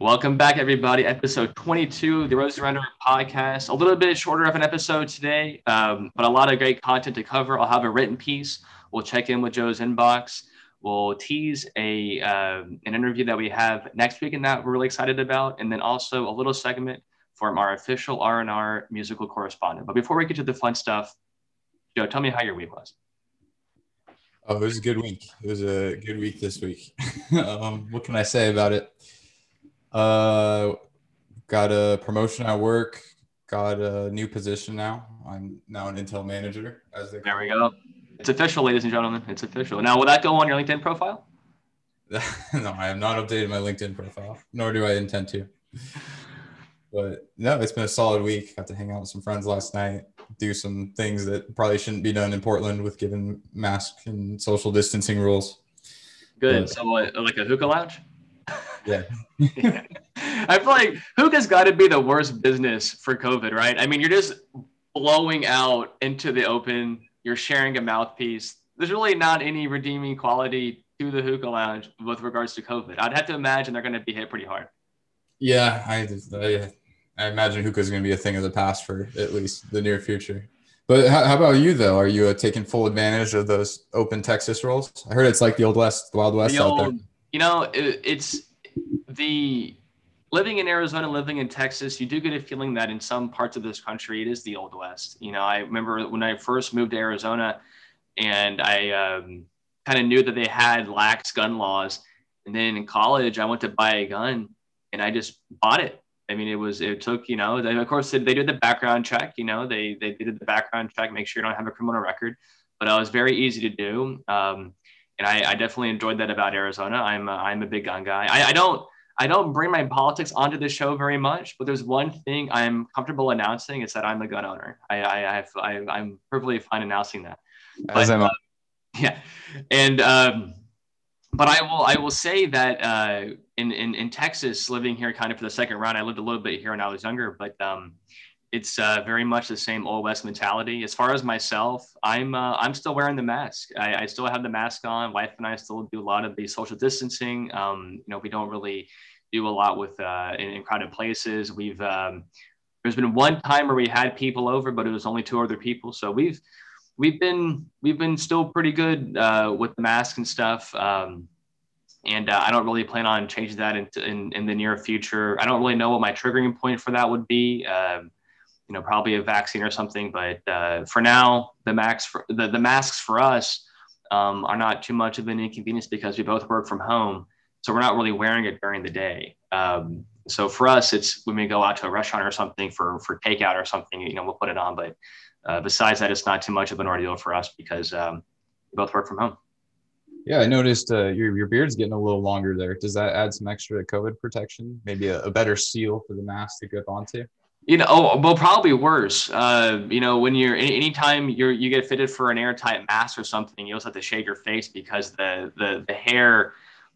Welcome back, everybody. Episode 22, the Rose Surrender podcast. A little bit shorter of an episode today, um, but a lot of great content to cover. I'll have a written piece. We'll check in with Joe's inbox. We'll tease a um, an interview that we have next week, and that we're really excited about, and then also a little segment from our official R&R musical correspondent. But before we get to the fun stuff, Joe, tell me how your week was. Oh, it was a good week. It was a good week this week. um, what can I say about it? Uh, got a promotion at work. Got a new position now. I'm now an Intel manager. As they there we go. It's official, ladies and gentlemen. It's official. Now, will that go on your LinkedIn profile? no, I have not updated my LinkedIn profile, nor do I intend to. But no, it's been a solid week. Got to hang out with some friends last night, do some things that probably shouldn't be done in Portland with given mask and social distancing rules. Good. But, so, like a hookah lounge? Yeah. I feel like hookah's got to be the worst business for COVID, right? I mean, you're just blowing out into the open, you're sharing a mouthpiece. There's really not any redeeming quality to the hookah lounge with regards to COVID. I'd have to imagine they're going to be hit pretty hard. Yeah, I, I, I imagine hookah is going to be a thing of the past for at least the near future. But how, how about you though? Are you uh, taking full advantage of those open Texas rolls? I heard it's like the old west, the wild west the out there. You know, it, it's the living in Arizona, living in Texas. You do get a feeling that in some parts of this country, it is the old west. You know, I remember when I first moved to Arizona, and I um, kind of knew that they had lax gun laws. And then in college, I went to buy a gun and I just bought it. I mean, it was, it took, you know, they, of course, they did the background check, you know, they, they did the background check, make sure you don't have a criminal record, but it was very easy to do. Um, and I, I, definitely enjoyed that about Arizona. I'm, a, I'm a big gun guy. I, I don't, I don't bring my politics onto the show very much, but there's one thing I'm comfortable announcing is that I'm a gun owner. I, I, have, I, am perfectly fine announcing that. But, uh, yeah. And, um, but I will, I will say that, uh, in, in, in Texas, living here kind of for the second round, I lived a little bit here when I was younger, but um, it's uh, very much the same old west mentality. As far as myself, I'm uh, I'm still wearing the mask. I, I, still have the mask on. Wife and I still do a lot of the social distancing. Um, you know, we don't really do a lot with uh, in, in, crowded places. We've um, there's been one time where we had people over, but it was only two other people. So we've we've been we've been still pretty good uh, with the mask and stuff. Um, and uh, I don't really plan on changing that in, in, in, the near future. I don't really know what my triggering point for that would be. Um, you know, probably a vaccine or something. But uh, for now, the for, the, the masks for us um, are not too much of an inconvenience because we both work from home, so we're not really wearing it during the day. Um, so for us, it's when we go out to a restaurant or something for for takeout or something, you know, we'll put it on. But uh, besides that, it's not too much of an ordeal for us because um, we both work from home. Yeah, I noticed uh, your your beard's getting a little longer there. Does that add some extra COVID protection? Maybe a, a better seal for the mask to grip onto? You know, oh, well, probably worse. Uh, you know, when you're anytime you're you get fitted for an airtight mask or something, you also have to shave your face because the the the hair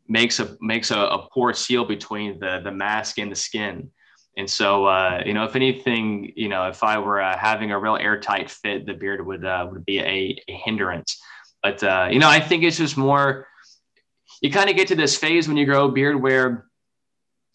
makes a makes a, a poor seal between the the mask and the skin. And so, uh, you know, if anything, you know, if I were uh, having a real airtight fit, the beard would uh, would be a, a hindrance. But uh, you know, I think it's just more. You kind of get to this phase when you grow a beard where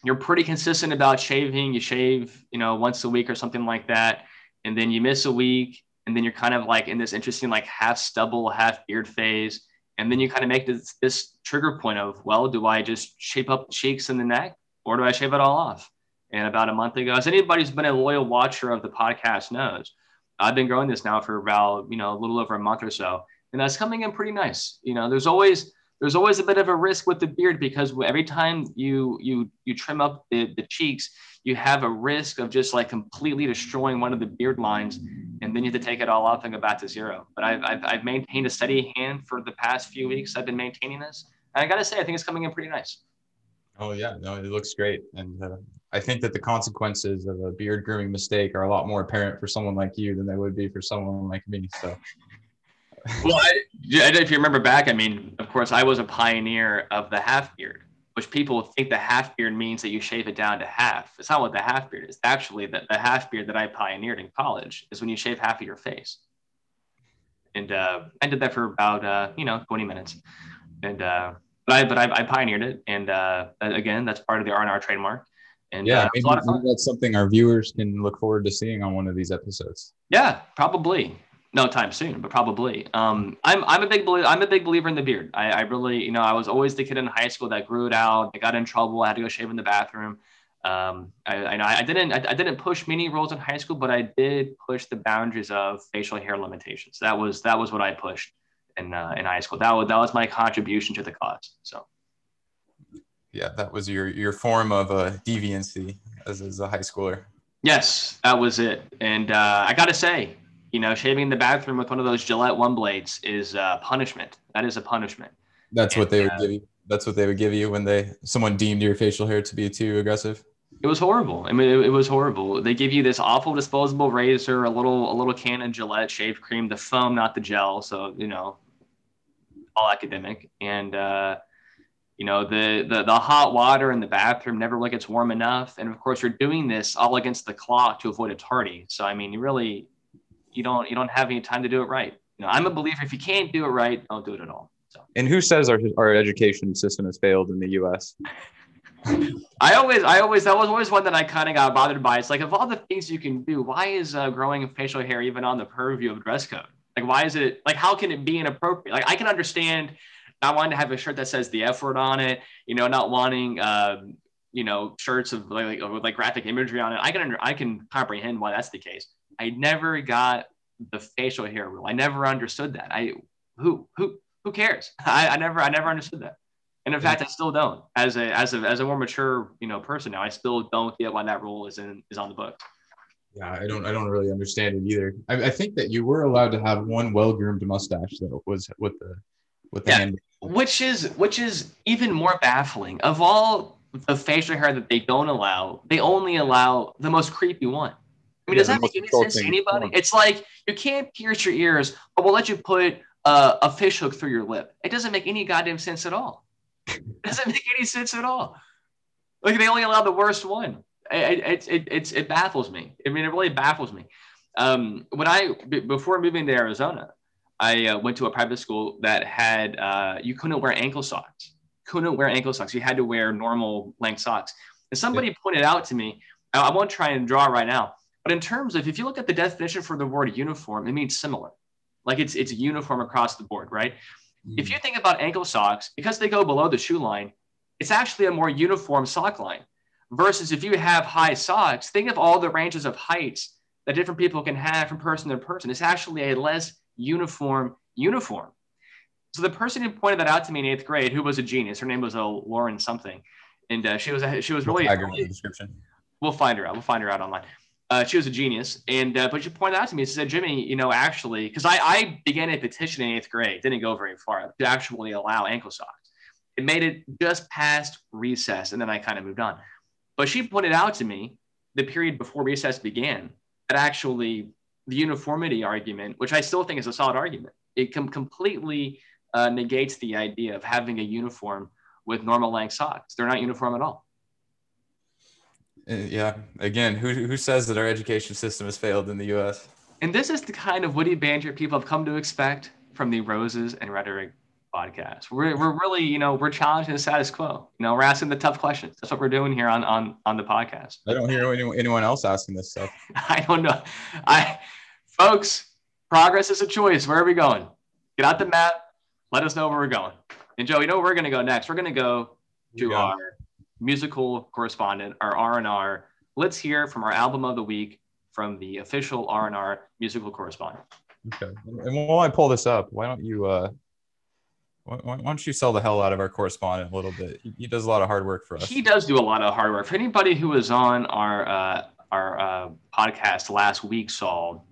you're pretty consistent about shaving. You shave, you know, once a week or something like that, and then you miss a week, and then you're kind of like in this interesting like half stubble, half beard phase, and then you kind of make this this trigger point of, well, do I just shape up cheeks and the neck, or do I shave it all off? And about a month ago, as anybody who's been a loyal watcher of the podcast knows, I've been growing this now for about you know a little over a month or so and that's coming in pretty nice. You know, there's always there's always a bit of a risk with the beard because every time you you you trim up the, the cheeks, you have a risk of just like completely destroying one of the beard lines, and then you have to take it all off and go back to zero. But I've I've, I've maintained a steady hand for the past few weeks. I've been maintaining this, and I gotta say, I think it's coming in pretty nice. Oh yeah, no, it looks great, and uh, I think that the consequences of a beard grooming mistake are a lot more apparent for someone like you than they would be for someone like me. So well, I, if you remember back, I mean, of course, I was a pioneer of the half beard, which people think the half beard means that you shave it down to half. It's not what the half beard is. Actually, the, the half beard that I pioneered in college is when you shave half of your face. And uh, I did that for about, uh, you know, 20 minutes. And, uh, but I, but I, I pioneered it. And uh, again, that's part of the R&R trademark. And yeah, uh, maybe, maybe that's something our viewers can look forward to seeing on one of these episodes. Yeah, probably no time soon, but probably. Um, I'm I'm a big believer. I'm a big believer in the beard. I, I really, you know, I was always the kid in high school that grew it out. I got in trouble. I had to go shave in the bathroom. Um, I, I, I didn't I, I, didn't push many rules in high school, but I did push the boundaries of facial hair limitations. That was that was what I pushed in uh, in high school. That was that was my contribution to the cause. So. Yeah, that was your your form of uh, deviancy as, as a high schooler. Yes, that was it. And uh, I got to say, you know, shaving in the bathroom with one of those Gillette one blades is uh, punishment. That is a punishment. That's and, what they would uh, give you. That's what they would give you when they someone deemed your facial hair to be too aggressive. It was horrible. I mean, it, it was horrible. They give you this awful disposable razor, a little a little can of Gillette shave cream, the foam, not the gel. So you know, all academic. And uh, you know, the, the the hot water in the bathroom never like gets warm enough. And of course, you're doing this all against the clock to avoid a tardy. So I mean, you really you don't you don't have any time to do it right. You know, I'm a believer if you can't do it right, don't do it at all. So. And who says our our education system has failed in the U.S. I always, I always, that was always one that I kind of got bothered by. It's like of all the things you can do, why is uh, growing facial hair even on the purview of dress code? Like, why is it like how can it be inappropriate? Like, I can understand not wanting to have a shirt that says the F word on it, you know, not wanting, uh, you know, shirts of like, like, like graphic imagery on it. I can under, I can comprehend why that's the case. I never got the facial hair rule. I never understood that. I who who who cares? I, I never I never understood that. And in fact, I still don't. As a as a as a more mature you know person now, I still don't get why that rule is in is on the book. Yeah, I don't I don't really understand it either. I, I think that you were allowed to have one well groomed mustache that was with the with the yeah, hand. Which is which is even more baffling. Of all the facial hair that they don't allow, they only allow the most creepy one. I mean, yeah, does that make any sense to anybody? It's like you can't pierce your ears, but we'll let you put uh, a fish hook through your lip. It doesn't make any goddamn sense at all. It doesn't make any sense at all. Like they only allow the worst one. It, it, it, it, baffles me. I mean, it really baffles me. Um, when I, b- before moving to Arizona, I uh, went to a private school that had, uh, you couldn't wear ankle socks. Couldn't wear ankle socks. You had to wear normal length socks. And somebody yeah. pointed out to me, I won't try and draw right now, but in terms of if you look at the definition for the word uniform, it means similar. Like it's it's uniform across the board, right? Mm-hmm. If you think about ankle socks, because they go below the shoe line, it's actually a more uniform sock line. Versus if you have high socks, think of all the ranges of heights that different people can have from person to person. It's actually a less uniform uniform. So the person who pointed that out to me in eighth grade, who was a genius, her name was a uh, Lauren something, and uh, she was a, she was really. We'll, description. we'll find her out. We'll find her out online. Uh, she was a genius. And uh, but she pointed out to me, she said, Jimmy, you know, actually, because I, I began a petition in eighth grade, didn't go very far to actually allow ankle socks. It made it just past recess, and then I kind of moved on. But she pointed out to me the period before recess began that actually the uniformity argument, which I still think is a solid argument, it com- completely uh, negates the idea of having a uniform with normal length socks. They're not uniform at all. Yeah. Again, who who says that our education system has failed in the U.S. And this is the kind of witty banter people have come to expect from the Roses and Rhetoric podcast. We're, we're really, you know, we're challenging the status quo. You know, we're asking the tough questions. That's what we're doing here on on on the podcast. I don't hear anyone, anyone else asking this stuff. I don't know. I, folks, progress is a choice. Where are we going? Get out the map. Let us know where we're going. And Joe, you know where we're going to go next? We're going to go to yeah. our musical correspondent, our R&R. Let's hear from our album of the week from the official R&R musical correspondent. Okay. And while I pull this up, why don't you uh why, why don't you sell the hell out of our correspondent a little bit? He, he, does a lot of hard work for us. He does do a lot of hard work. For anybody who was on our uh, our uh, podcast last week, Saul,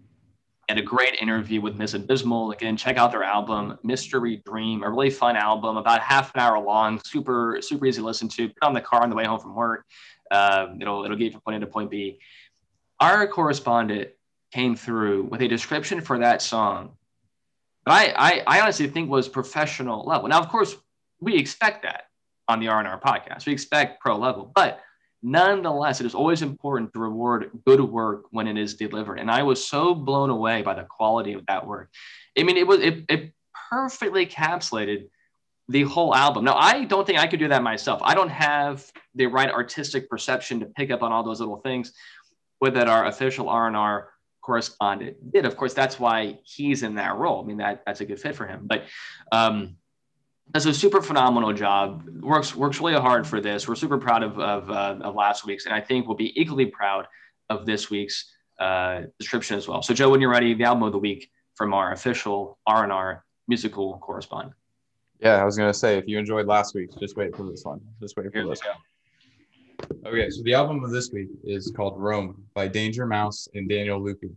and a great interview with Miss Abysmal. Again, check out their album, Mystery Dream, a really fun album, about half an hour long, super, super easy to listen to. Put on the car on the way home from work. Uh, it'll, it'll get you from point A to point B. Our correspondent came through with a description for that song but I, I, I honestly think was professional level. Now, of course, we expect that on the R&R podcast. We expect pro level, but nonetheless, it is always important to reward good work when it is delivered. And I was so blown away by the quality of that work. I mean, it was it, it perfectly encapsulated the whole album. Now, I don't think I could do that myself. I don't have the right artistic perception to pick up on all those little things with that our official R&R correspondent did. Of course, that's why he's in that role. I mean, that that's a good fit for him. But um, does a super phenomenal job. works works really hard for this. We're super proud of of, uh, of last week's, and I think we'll be equally proud of this week's uh, description as well. So, Joe, when you're ready, the album of the week from our official R&R musical correspondent. Yeah, I was gonna say if you enjoyed last week's, just wait for this one. Just wait for Here this. One. Okay, so the album of this week is called Rome by Danger Mouse and Daniel Luppi.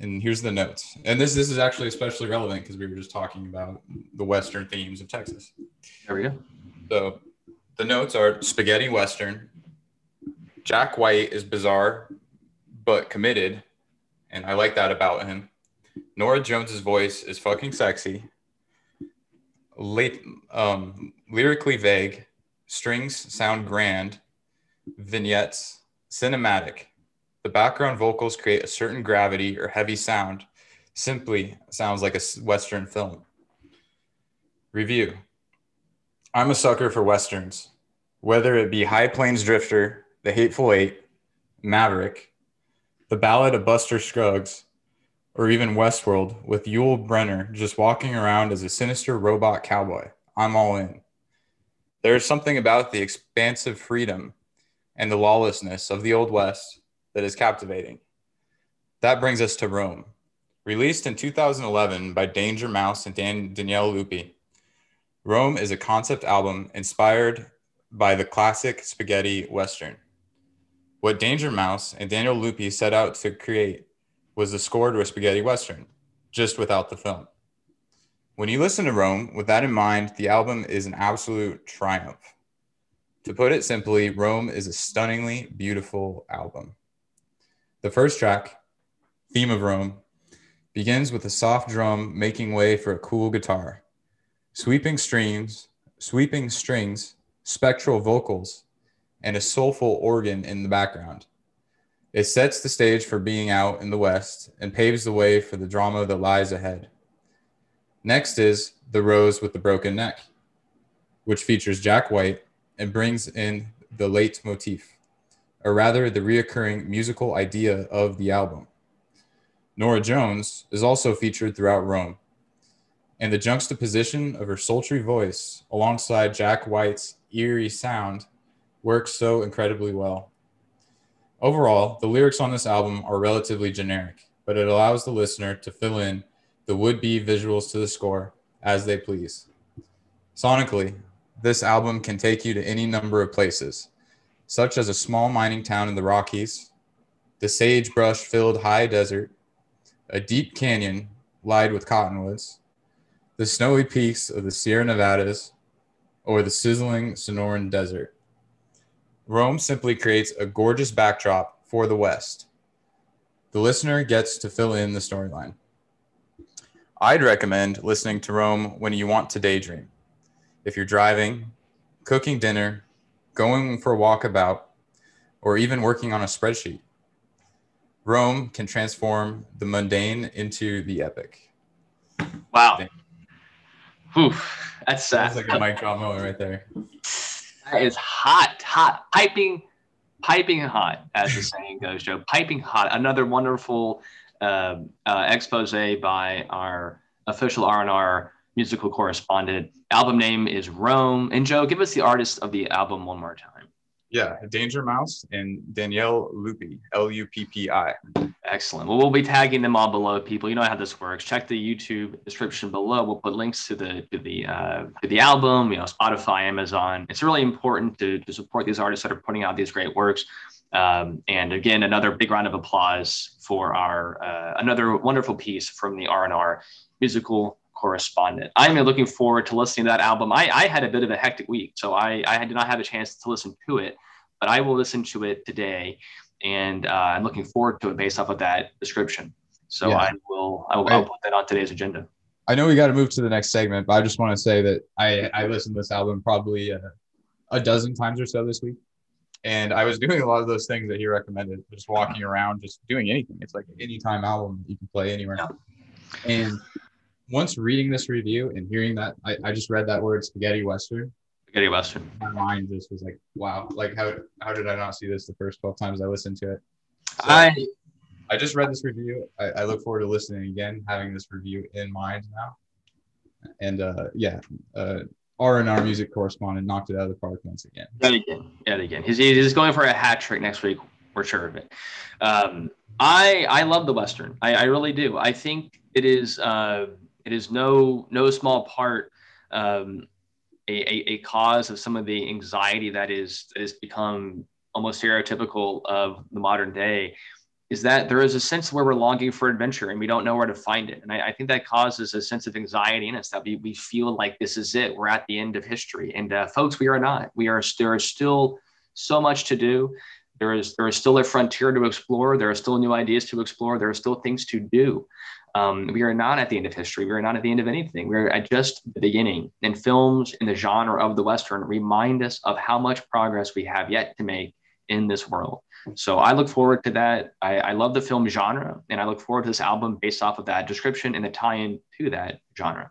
And here's the notes. And this this is actually especially relevant because we were just talking about the Western themes of Texas. There we go. So the notes are spaghetti Western. Jack White is bizarre but committed, and I like that about him. Norah Jones's voice is fucking sexy late, um, lyrically vague, strings sound grand, vignettes, cinematic. The background vocals create a certain gravity or heavy sound, simply sounds like a Western film. Review I'm a sucker for Westerns, whether it be High Plains Drifter, The Hateful Eight, Maverick, The Ballad of Buster Scruggs, or even Westworld with Yul Brynner just walking around as a sinister robot cowboy. I'm all in. There is something about the expansive freedom and the lawlessness of the Old West that is captivating. That brings us to Rome. Released in 2011 by Danger Mouse and Dan- Danielle Luppi, Rome is a concept album inspired by the classic spaghetti western. What Danger Mouse and Daniel Luppi set out to create was the score to a spaghetti western, just without the film. When you listen to Rome, with that in mind, the album is an absolute triumph. To put it simply, Rome is a stunningly beautiful album. The first track, Theme of Rome, begins with a soft drum making way for a cool guitar. Sweeping strings, sweeping strings, spectral vocals, and a soulful organ in the background. It sets the stage for being out in the West and paves the way for the drama that lies ahead. Next is The Rose with the Broken Neck, which features Jack White and brings in the leitmotif, or rather the reoccurring musical idea of the album. Norah Jones is also featured throughout Rome, and the juxtaposition of her sultry voice alongside Jack White's eerie sound works so incredibly well. Overall, the lyrics on this album are relatively generic, but it allows the listener to fill in the would be visuals to the score as they please. Sonically, this album can take you to any number of places, such as a small mining town in the Rockies, the sagebrush filled high desert, a deep canyon lined with cottonwoods, the snowy peaks of the Sierra Nevadas, or the sizzling Sonoran Desert. Rome simply creates a gorgeous backdrop for the West. The listener gets to fill in the storyline. I'd recommend listening to Rome when you want to daydream. If you're driving, cooking dinner, going for a walkabout, or even working on a spreadsheet. Rome can transform the mundane into the epic. Wow. Whew, that's sad. That's like a mic drop moment right there. That is hot, hot, piping, piping hot, as the saying goes, Joe. Piping hot. Another wonderful uh, uh, expose by our official R&R musical correspondent. Album name is Rome. And Joe, give us the artist of the album one more time. Yeah, Danger Mouse and Danielle Luppi, L U P P I. Excellent. Well, we'll be tagging them all below, people. You know how this works. Check the YouTube description below. We'll put links to the to the uh, to the album. You know, Spotify, Amazon. It's really important to to support these artists that are putting out these great works. Um, and again, another big round of applause for our uh, another wonderful piece from the R and R musical correspondent. I'm looking forward to listening to that album. I, I had a bit of a hectic week, so I, I did not have a chance to listen to it, but I will listen to it today, and uh, I'm looking forward to it based off of that description. So yeah. I will I will I'll put that on today's agenda. I know we got to move to the next segment, but I just want to say that I I listened to this album probably uh, a dozen times or so this week. And I was doing a lot of those things that he recommended, just walking around, just doing anything. It's like an anytime album you can play anywhere. Yeah. And once reading this review and hearing that, I, I just read that word spaghetti western. Spaghetti Western. My mind just was like, wow, like how how did I not see this the first 12 times I listened to it? So, I I just read this review. I, I, look forward to listening again, having this review in mind now. And uh, yeah, uh, R and R music correspondent knocked it out of the park once again. Yet again, yet again. He's, he's going for a hat trick next week. We're sure of it. Um, I I love the Western. I, I really do. I think it is uh, it is no no small part um, a, a, a cause of some of the anxiety that is has become almost stereotypical of the modern day is that there is a sense where we're longing for adventure and we don't know where to find it. And I, I, think that causes a sense of anxiety in us that we, we feel like this is it. We're at the end of history. And uh, folks, we are not. We are there is still so much to do. There is there is still a frontier to explore. There are still new ideas to explore. There are still things to do. Um, we are not at the end of history. We are not at the end of anything. We're at just the beginning. And films in the genre of the Western remind us of how much progress we have yet to make in this world. So I look forward to that. I, I love the film genre, and I look forward to this album based off of that description and the tie-in to that genre.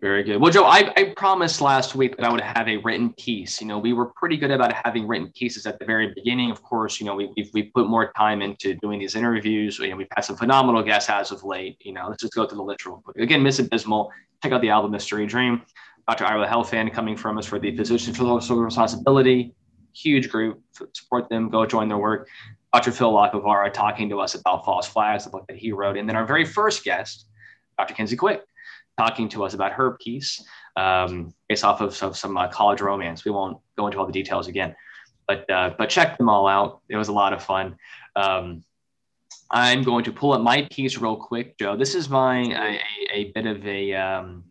Very good. Well, Joe, I, I promised last week that I would have a written piece. You know, we were pretty good about having written pieces at the very beginning. Of course, you know, we, we've, we put more time into doing these interviews. You know, we've had some phenomenal guests as of late. You know, let's just go through the real quick. Again, Miss Abysmal, check out the album Mystery Dream. Dr. Ira Helfand coming from us for the Physician for the Social Responsibility. Huge group. Support them. Go join their work. Dr. Phil Lacovara talking to us about False Flags, the book that he wrote. And then our very first guest, Dr. Kenzie Quick talking to us about her piece um, based off of, of some uh, college romance. We won't go into all the details again, but uh, but check them all out. It was a lot of fun. Um, I'm going to pull up my piece real quick, Joe. This is my a, a bit of a um,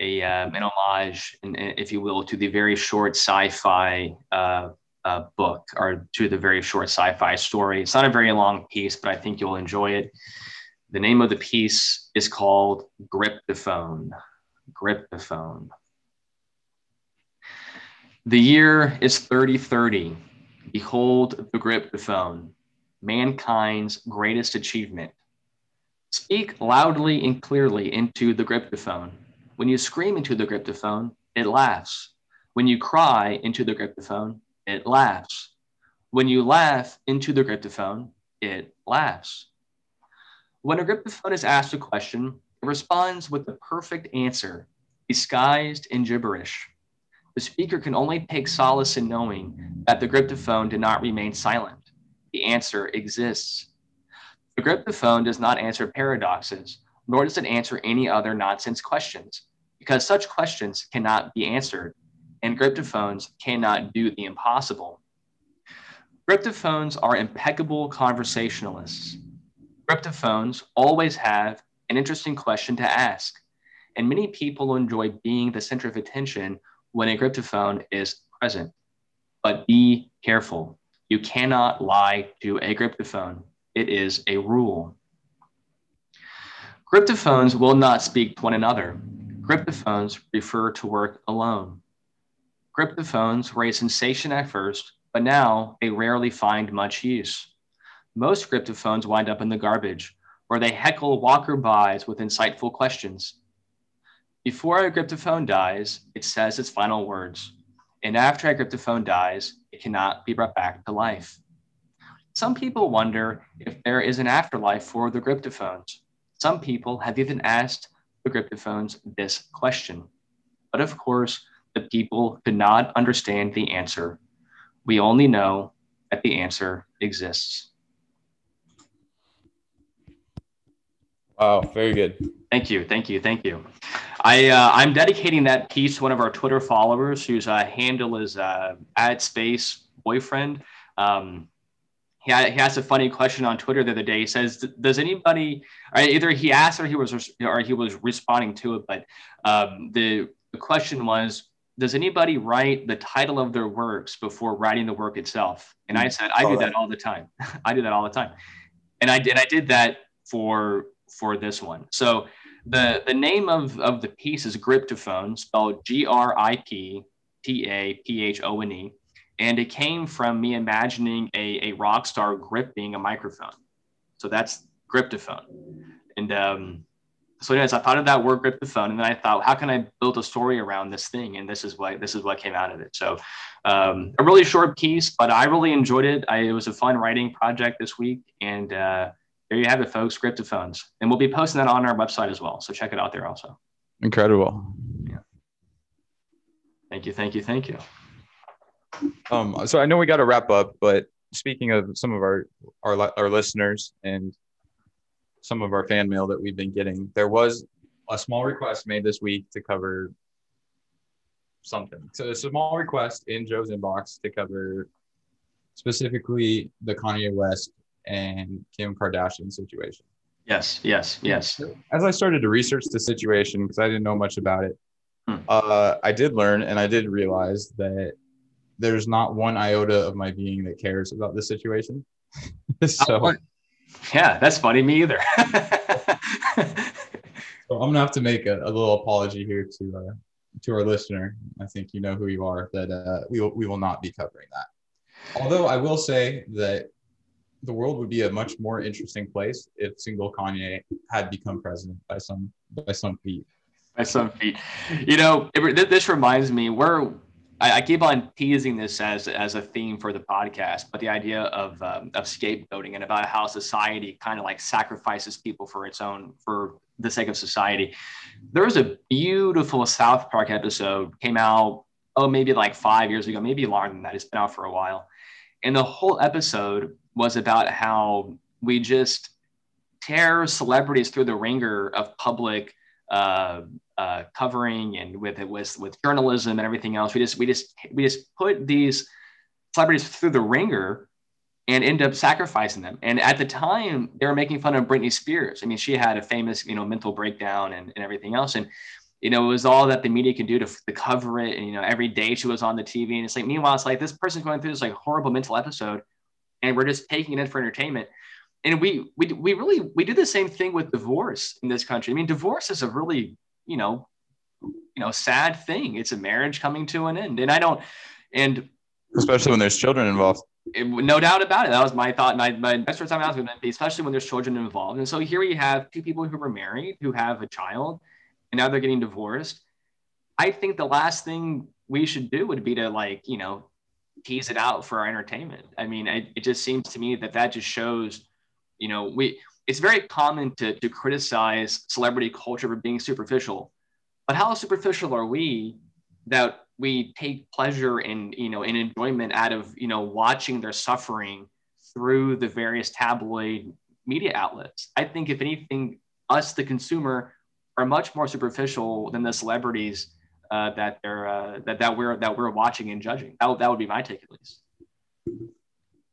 a um, an homage, if you will, to the very short sci-fi uh, uh, book or to the very short sci-fi story. It's not a very long piece, but I think you'll enjoy it. The name of the piece is called Grip-the-Phone. Grip the Phone. The year is 3030. Behold the Grip-the-Phone, mankind's greatest achievement. Speak loudly and clearly into the Grip-the-Phone. When you scream into the Grip-the-Phone, it laughs. When you cry into the Grip-the-Phone, it laughs. When you laugh into the Grip-the-Phone, it laughs. When a Grip-the-Phone is asked a question, it responds with the perfect answer, disguised in gibberish. The speaker can only take solace in knowing that the Grip-the-Phone did not remain silent. The answer exists. The Grip-the-Phone does not answer paradoxes, nor does it answer any other nonsense questions, because such questions cannot be answered, and Grip-the-Phones cannot do the impossible. Grip-the-Phones are impeccable conversationalists. Grip-the-Phones always have an interesting question to ask, and many people enjoy being the center of attention when a Grip-the-Phone is present. But be careful. You cannot lie to a Grip-the-Phone. It is a rule. Grip-the-Phones will not speak to one another. Grip-the-Phones prefer to work alone. Grip-the-Phones were a sensation at first, but now they rarely find much use. Most Grip-the-Phones wind up in the garbage, or they heckle walker-bys with insightful questions. Before a Grip-the-Phone dies, it says its final words, and after a Grip-the-Phone dies, it cannot be brought back to life. Some people wonder if there is an afterlife for the Grip-the-Phones. Some people have even asked the Grip-the-Phones this question. But of course, the people could not understand the answer. We only know that the answer exists. Wow, very good. Thank you, thank you, thank you. I uh, I'm dedicating that piece to one of our Twitter followers whose uh, handle is uh, at space boyfriend. Um, he, he asked a funny question on Twitter the other day. He says, "Does anybody?" either he asked or he was or he was responding to it. But um, the the question was, "Does anybody write the title of their works before writing the work itself?" And I said, "I do that all the time. I do that all the time." And I did. I did that for for this one. So the the name of, of the piece is Griptaphone, spelled G R I P T A P H O N E, and it came from me imagining a, a rock star gripping a microphone. So that's Griptaphone. And um, so anyways, I thought of that word phone, and then I thought, how can I build a story around this thing? And this is what this is what came out of it. So um, a really short piece, but I really enjoyed it. I, it was a fun writing project this week, and uh, there you have it, folks. Griptaphones, and we'll be posting that on our website as well. So check it out there also. Incredible. Yeah. Thank you. Thank you. Thank you. Um, so I know we got to wrap up, but speaking of some of our, our our listeners and some of our fan mail that we've been getting, there was a small request made this week to cover something. So a small request in Joe's inbox to cover specifically the Kanye West and Kim Kardashian situation. Yes, yes, yes. As I started to research the situation, because I didn't know much about it, hmm. uh, I did learn and I did realize that there's not one iota of my being that cares about this situation. so, yeah, that's funny. Me either. so I'm gonna have to make a, a little apology here to uh, to our listener. I think you know who you are. That uh, we will we will not be covering that. Although I will say that the world would be a much more interesting place if single Kanye had become president by some by some feat. By some feat, you know, it, this reminds me. We're I, keep on teasing this as as a theme for the podcast, but the idea of um, of scapegoating and about how society kind of like sacrifices people for its own for the sake of society. There was a beautiful South Park episode came out oh maybe like five years ago, maybe longer than that. It's been out for a while, and the whole episode was about how we just tear celebrities through the wringer of public uh, uh, covering and with it with with journalism and everything else. We just we just we just put these celebrities through the wringer and end up sacrificing them. And at the time, they were making fun of Britney Spears. I mean, she had a famous you know mental breakdown and, and everything else. And you know, it was all that the media could do to, to cover it. And you know, every day she was on the TV, and it's like meanwhile, it's like this person's going through this like horrible mental episode and we're just taking it in for entertainment. And we we we really we do the same thing with divorce in this country. I mean divorce is a really you know you know sad thing. It's a marriage coming to an end. And i don't and especially when there's children involved. It, no doubt about it. That was my thought. My, my next time i was going to be especially when there's children involved. And so here we have two people who were married who have a child and now they're getting divorced. I think the last thing we should do would be to like you know tease it out for our entertainment. I mean, it, just seems to me that that just shows, you know, we it's very common to to criticize celebrity culture for being superficial, but how superficial are we that we take pleasure in you know in enjoyment out of you know watching their suffering through the various tabloid media outlets? I think if anything, us the consumer are much more superficial than the celebrities uh, that they're uh, that that we're that we're watching and judging. That, that would be my take at least.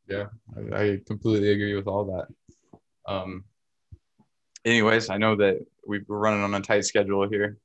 Yeah, I, I completely agree with all that. Um, anyways, I know that we're running on a tight schedule here,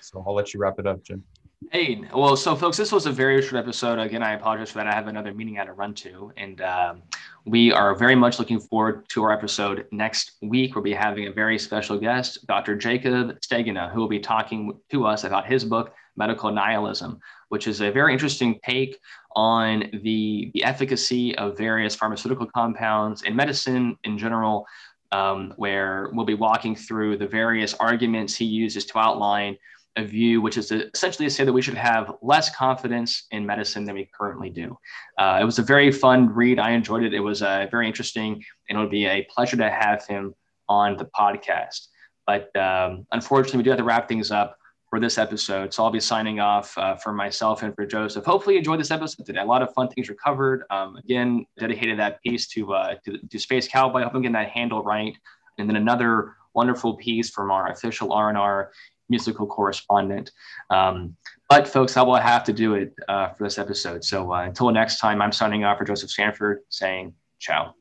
so I'll let you wrap it up, Jim. Hey, well, so folks, this was a very short episode. Again, I apologize for that. I have another meeting I had to run to, and um, we are very much looking forward to our episode next week. We'll be having a very special guest, Dr. Jacob Stegenga, who will be talking to us about his book, Medical Nihilism, which is a very interesting take on the, the efficacy of various pharmaceutical compounds in medicine in general, um, where we'll be walking through the various arguments he uses to outline a view which is to essentially to say that we should have less confidence in medicine than we currently do. Uh, it was a very fun read. I enjoyed it. It was uh, very interesting, and it would be a pleasure to have him on the podcast. But um, unfortunately, we do have to wrap things up for this episode. So I'll be signing off uh, for myself and for Joseph. Hopefully, you enjoyed this episode today. A lot of fun things were covered. Um, again, dedicated that piece to, uh, to, to Space Cowboy. I hope I'm getting that handle right. And then another wonderful piece from our official R&R musical correspondent. Um, but folks, I will have to do it uh, for this episode. So uh, until next time, I'm signing off for Joseph Sanford saying ciao.